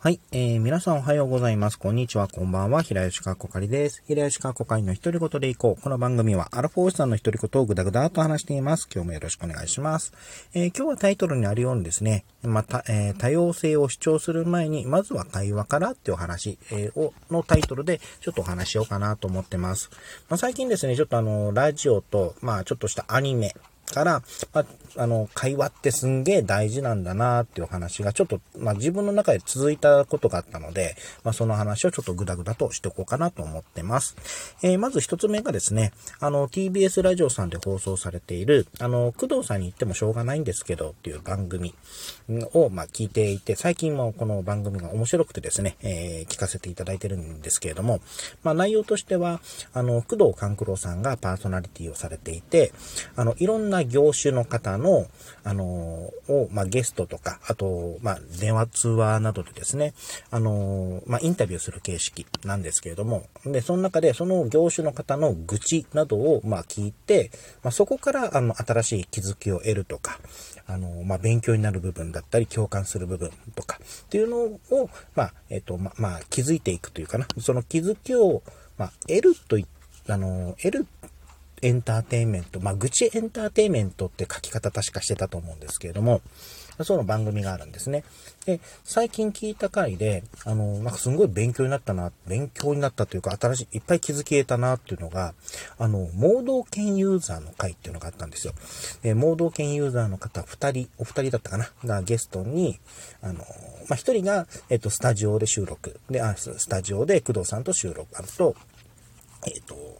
はい、えー、皆さんおはようございます。こんにちは、こんばんは。平吉川こかりです。平吉川こかりの独り言でいこう。この番組は、アルフォーシさんの独り言をぐだぐだと話しています。今日もよろしくお願いします。えー、今日はタイトルにあるようにですね、また、えー、多様性を主張する前に、まずは会話からっていうお話、えー、を、のタイトルで、ちょっとお話しようかなと思ってます。まあ、最近ですね、ちょっとあの、ラジオと、まあ、ちょっとしたアニメ、から、まあ、あの、会話ってすんげえ大事なんだなっていう話がちょっと、まあ、自分の中で続いたことがあったので、まあ、その話をちょっとグダグダとしておこうかなと思ってます。えー、まず一つ目がですね、あの、TBS ラジオさんで放送されている、あの、工藤さんに言ってもしょうがないんですけどっていう番組を、まあ、聞いていて、最近もこの番組が面白くてですね、えー、聞かせていただいてるんですけれども、まあ、内容としては、あの、工藤官九郎さんがパーソナリティをされていて、あの、いろんな業種の方の、あの、を、まあ、ゲストとか、あと、まあ、電話通話などでですね、あの、まあ、インタビューする形式なんですけれども、で、その中でその業種の方の愚痴などを、まあ、聞いて、まあ、そこから、あの、新しい気づきを得るとか、あの、まあ、勉強になる部分だったり、共感する部分とか、っていうのを、まあ、えっ、と、ま、まあ、気づいていくというかな、その気づきを、まあ、得るといあの、得るエンターテインメント、まあ、愚痴エンターテインメントって書き方確かしてたと思うんですけれども、その番組があるんですね。で、最近聞いた回で、あの、なんかすんごい勉強になったな、勉強になったというか、新しい、いっぱい気づき得たなっていうのが、あの、盲導犬ユーザーの回っていうのがあったんですよ。で、盲導犬ユーザーの方二人、お二人だったかながゲストに、あの、まあ、一人が、えっと、スタジオで収録。で、あ、スタジオで工藤さんと収録。あと、えっと、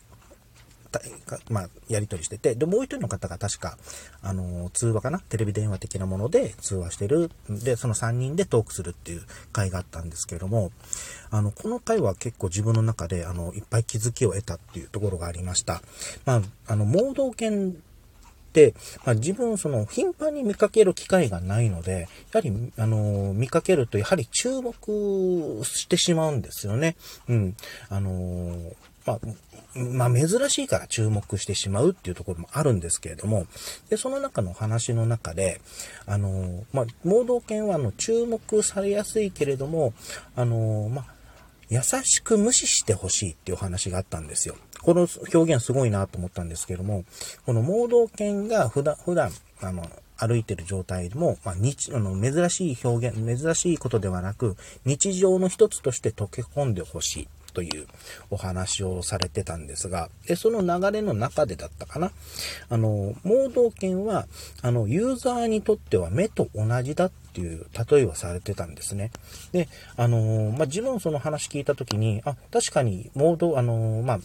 まあ、やり取りしてて、で、もう一人の方が確か、あの、通話かな？テレビ電話的なもので通話してる。で、その3人でトークするっていう回があったんですけれども、あの、この回は結構自分の中で、あの、いっぱい気づきを得たっていうところがありました。まあ、あの、盲導犬って、まあ、自分その頻繁に見かける機会がないので、やはり、あの、見かけるとやはり注目してしまうんですよね。うん。あの、まあ、まあ、珍しいから注目してしまうっていうところもあるんですけれども、で、その中の話の中で、あの、まあ、盲導犬はあの注目されやすいけれども、あの、まあ、優しく無視してほしいっていう話があったんですよ。この表現すごいなと思ったんですけども、この盲導犬が普段、普段、あの、歩いてる状態でも、まあ、日、あの、珍しい表現、珍しいことではなく、日常の一つとして溶け込んでほしい。というお話をされてたんですが、で、その流れの中でだったかな。あの、盲導犬は、あの、ユーザーにとっては目と同じだっていう例えをされてたんですね。で、あの、まあ、自分その話聞いた時に、あ、確かに盲導、あの、まあ、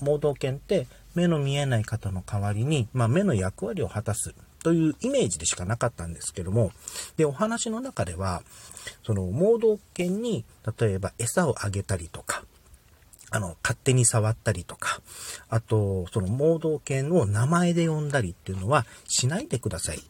盲導犬って目の見えない方の代わりに、まあ、目の役割を果たす。というイメージでしかなかったんですけども、で、お話の中では、その、盲導犬に、例えば餌をあげたりとか、あの、勝手に触ったりとか、あと、その盲導犬を名前で呼んだりっていうのはしないでくださいっ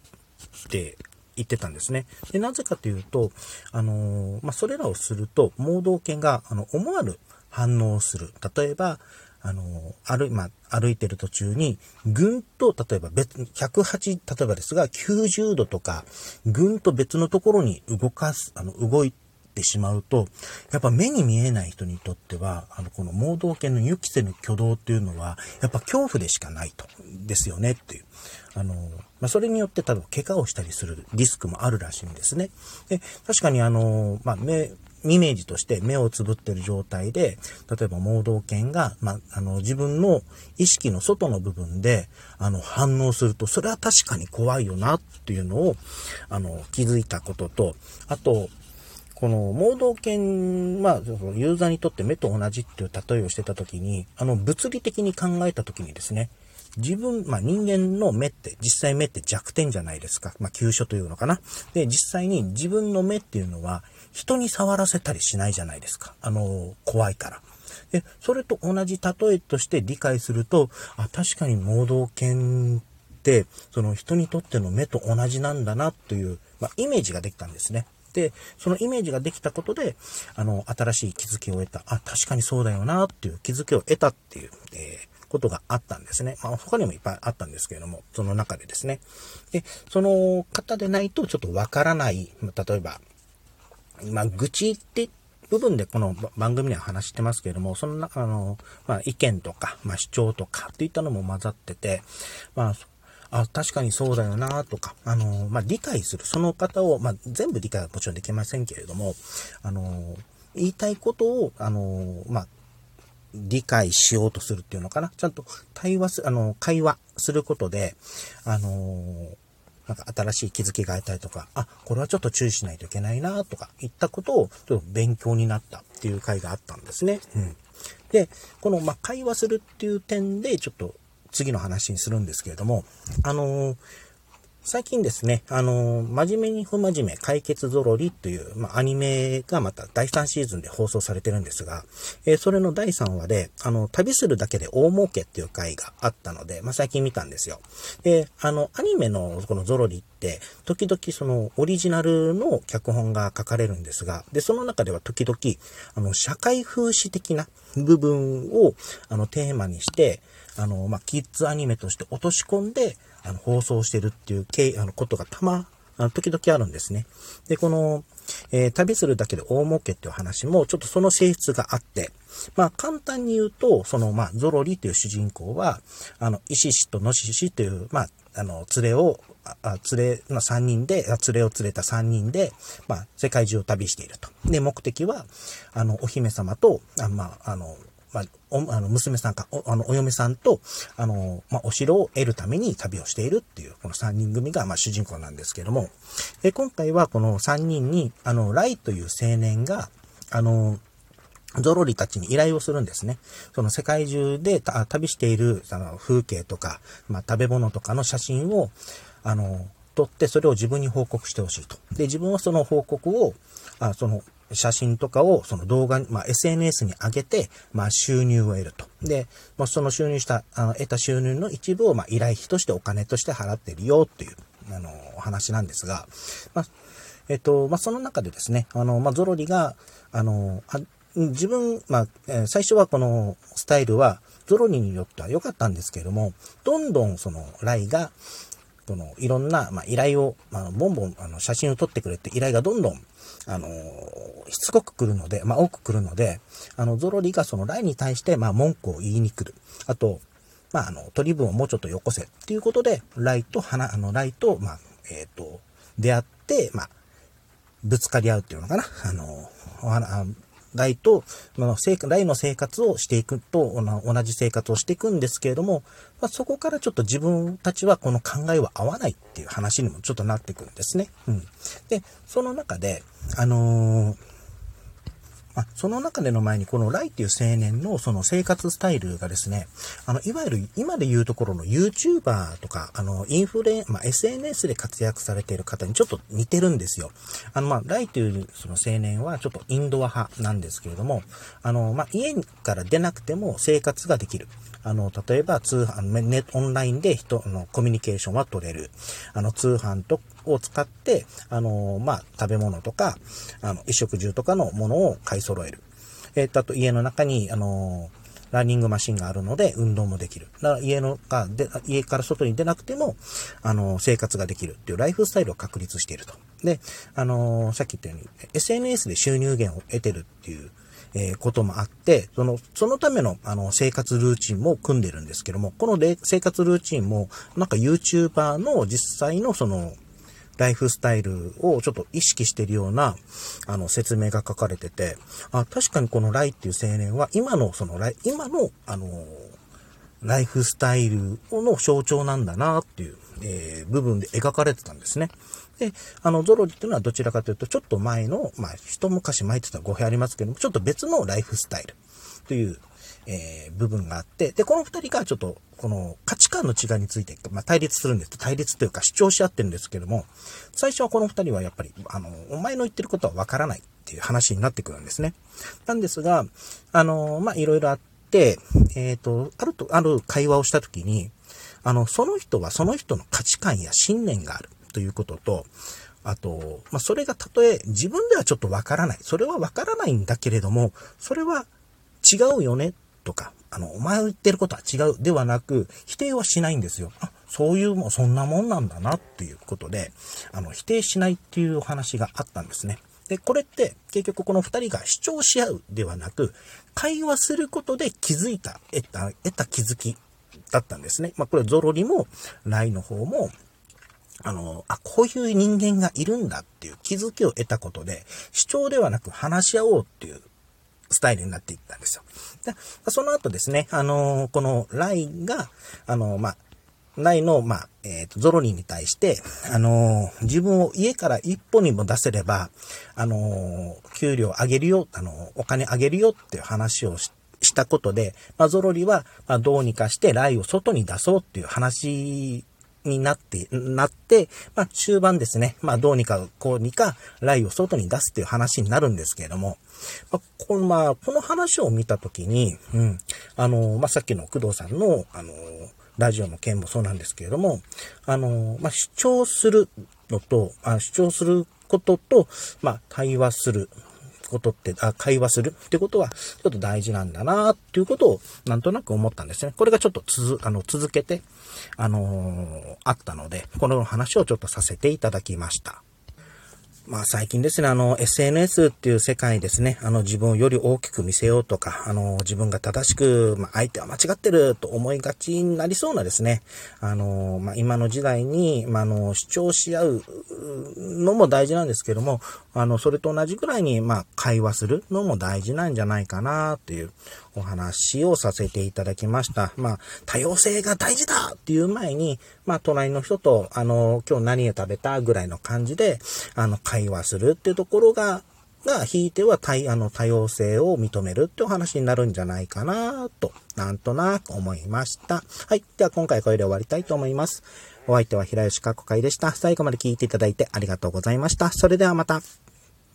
て言ってたんですね。で、なぜかというと、あのまあ、それらをすると、盲導犬が、あの、思わぬ反応をする。例えば、あの歩、まあ、歩いてる途中に、ぐんと、例えば別、108、例えばですが、90度とか、ぐんと別のところに動かす、あの、動いってしまうと、やっぱ目に見えない人にとっては、あの、この盲導犬の予期せぬ挙動っていうのは、やっぱ恐怖でしかないと、ですよねっていう。あの、まあ、それによって多分怪我をしたりするリスクもあるらしいんですね。で、確かにあの、まあ、目、イメージとして目をつぶってる状態で、例えば盲導犬が、まあ、あの、自分の意識の外の部分で、あの、反応すると、それは確かに怖いよなっていうのを、あの、気づいたことと、あと、この盲導犬は、ユーザーにとって目と同じっていう例えをしてた時に、あの、物理的に考えた時にですね、自分、まあ、人間の目って、実際目って弱点じゃないですか。まあ、急所というのかな。で、実際に自分の目っていうのは、人に触らせたりしないじゃないですか。あの、怖いから。で、それと同じ例えとして理解すると、あ、確かに盲導犬って、その人にとっての目と同じなんだなという、まあ、イメージができたんですね。で、そのイメージができたことで、あの、新しい気づきを得た。あ、確かにそうだよな、っていう気づきを得たっていう、えーことがあったんですね。まあ、他にもいっぱいあったんですけれども、その中でですね。で、その方でないとちょっとわからない、例えば、まあ、愚痴って部分でこの番組では話してますけれども、その中の、まあ、意見とか、まあ、主張とかといったのも混ざってて、まあ、あ、確かにそうだよなとか、あの、まあ、理解する。その方を、まあ、全部理解はもちろんできませんけれども、あの、言いたいことを、あの、まあ、理解しようとするっていうのかな。ちゃんと対話す、あの、会話することで、あのなんか新しい気づきが得たりとか、あ、これはちょっと注意しないといけないなとか、いったことをちょっと勉強になったっていう回があったんですね。うん。で、この、ま会話するっていう点で、ちょっと次の話にするんですけれども、あのー最近ですね、あの、真面目に不真面目解決ぞろりという、まあ、アニメがまた第3シーズンで放送されてるんですが、えー、それの第3話で、あの、旅するだけで大儲けっていう回があったので、まあ、最近見たんですよ。で、あの、アニメのこのゾロリって、時々そのオリジナルの脚本が書かれるんですが、で、その中では時々、あの、社会風刺的な部分を、あの、テーマにして、あの、まあ、キッズアニメとして落とし込んで、あの、放送してるっていう経あのことがたま、あの、時々あるんですね。で、この、えー、旅するだけで大儲けっていう話も、ちょっとその性質があって、まあ、簡単に言うと、その、まあ、ゾロリという主人公は、あの、イシシとノシシという、まあ、あの、連れを、あ連れの3人で、連れを連れた3人で、まあ、世界中を旅していると。で、目的は、あの、お姫様と、あまあ、あの、まあ、おあの娘さんか、おあのお嫁さんと、あの、まあ、お城を得るために旅をしているっていう、この3人組が、まあ、主人公なんですけども、え今回はこの3人に、あの、ライという青年が、あの、ゾロリたちに依頼をするんですね。その世界中で旅しているその風景とか、まあ、食べ物とかの写真を、あの、撮ってそれを自分に報告してほしいと。で、自分はその報告を、あその写真とかをその動画、まあ、SNS に上げて、まあ、収入を得ると。で、まあ、その収入した、あの、得た収入の一部を、まあ、依頼費としてお金として払ってるよっていう、あの、お話なんですが、まあ、えっと、まあ、その中でですね、あの、まあ、ゾロリが、あの、あ自分、まあ、えー、最初はこのスタイルは、ゾロリによっては良かったんですけれども、どんどんその、ライが、この、いろんな、まあ、依頼を、まあ、ボンボン、あの、写真を撮ってくれて依頼がどんどん、あの、しつこく来るので、まあ、多く来るので、あの、ゾロリがそのライに対して、まあ、文句を言いに来る。あと、まあ、あの、取り分をもうちょっとよこせっていうことで、ライと、花、あの、ライと、まあ、えっ、ー、と、出会って、まあ、ぶつかり合うっていうのかな。あの、お花、ライと、まあ、ライの生活をしていくと、同じ生活をしていくんですけれども、まあ、そこからちょっと自分たちはこの考えは合わないっていう話にもちょっとなってくるんですね。うん。で、その中で、あのーまあ、その中での前に、このライっていう青年のその生活スタイルがですね、あの、いわゆる今で言うところの YouTuber とか、あの、インフレ、まあ、SNS で活躍されている方にちょっと似てるんですよ。あの、まあ、ライというその青年はちょっとインドア派なんですけれども、あの、まあ、家から出なくても生活ができる。あの、例えば通販、ネ、オンラインで人のコミュニケーションは取れる。あの、通販と、を使って、あの、まあ、食べ物とか、あの、衣食住とかのものを買い揃える。えっ、と、あと家の中に、あの、ランニングマシンがあるので運動もできる。だから家のがで、家から外に出なくても、あの、生活ができるっていうライフスタイルを確立していると。で、あの、さっき言ったように、SNS で収入源を得てるっていうえー、こともあって、その、そのための、あの、生活ルーチンも組んでるんですけども、この生活ルーチンも、なんか YouTuber の実際のその、ライフスタイルをちょっと意識しているような、あの、説明が書かれてて、あ、確かにこのライっていう青年は、今の、そのライ、今の、あの、ライフスタイルの象徴なんだなっていう、えー、部分で描かれてたんですね。で、あの、ゾロリっていうのはどちらかというと、ちょっと前の、まあ、一昔前って言ったら語弊ありますけども、ちょっと別のライフスタイルという、えー、部分があって、で、この二人がちょっと、この価値観の違いについて、まあ、対立するんです。対立というか主張し合ってるんですけども、最初はこの二人はやっぱり、あの、お前の言ってることはわからないっていう話になってくるんですね。なんですが、あの、まあ、いろいろあって、えっ、ー、と、あると、ある会話をしたときに、あの、その人はその人の価値観や信念がある。ということと、あと、まあ、それがたとえ自分ではちょっとわからない。それはわからないんだけれども、それは違うよねとか、あの、お前言ってることは違うではなく、否定はしないんですよ。あ、そういうも、そんなもんなんだなっていうことで、あの、否定しないっていうお話があったんですね。で、これって結局この二人が主張し合うではなく、会話することで気づいた、得た、得た気づきだったんですね。まあ、これゾロリもライの方も、あの、あ、こういう人間がいるんだっていう気づきを得たことで、主張ではなく話し合おうっていうスタイルになっていったんですよ。でその後ですね、あの、このライが、あの、まあ、ライの、まあ、えっ、ー、と、ゾロリに対して、あの自分を家から一歩にも出せれば、あの給料上げるよ、あのお金上げるよっていう話をしたことで、まあ、ゾロリは、ま、どうにかしてライを外に出そうっていう話になって、なって、まあ、終盤ですね。まあ、どうにか、こうにか、ライを外に出すっていう話になるんですけれども、まあ、この、まあ、この話を見たときに、うん、あの、まあ、さっきの工藤さんの、あの、ラジオの件もそうなんですけれども、あの、まあ、主張するのと、あ主張することと、まあ、対話することって、あ、会話するってことは、ちょっと大事なんだなっていうことを、なんとなく思ったんですね。これがちょっとつあの、続けて、あのー、あったので、この話をちょっとさせていただきました。まあ最近ですね、あの SNS っていう世界ですね、あの自分をより大きく見せようとか、あの自分が正しく、まあ相手は間違ってると思いがちになりそうなですね、あの、まあ今の時代に、まあの主張し合うのも大事なんですけども、あの、それと同じくらいに、まあ会話するのも大事なんじゃないかなっていうお話をさせていただきました。まあ多様性が大事だっていう前に、まあ隣の人と、あの、今日何を食べたぐらいの感じで、あの、会話するっていうところが、が、ひいては対あの多様性を認めるってお話になるんじゃないかなと、なんとなく思いました。はい。では今回これで終わりたいと思います。お相手は平吉かこかいでした。最後まで聞いていただいてありがとうございました。それではまた。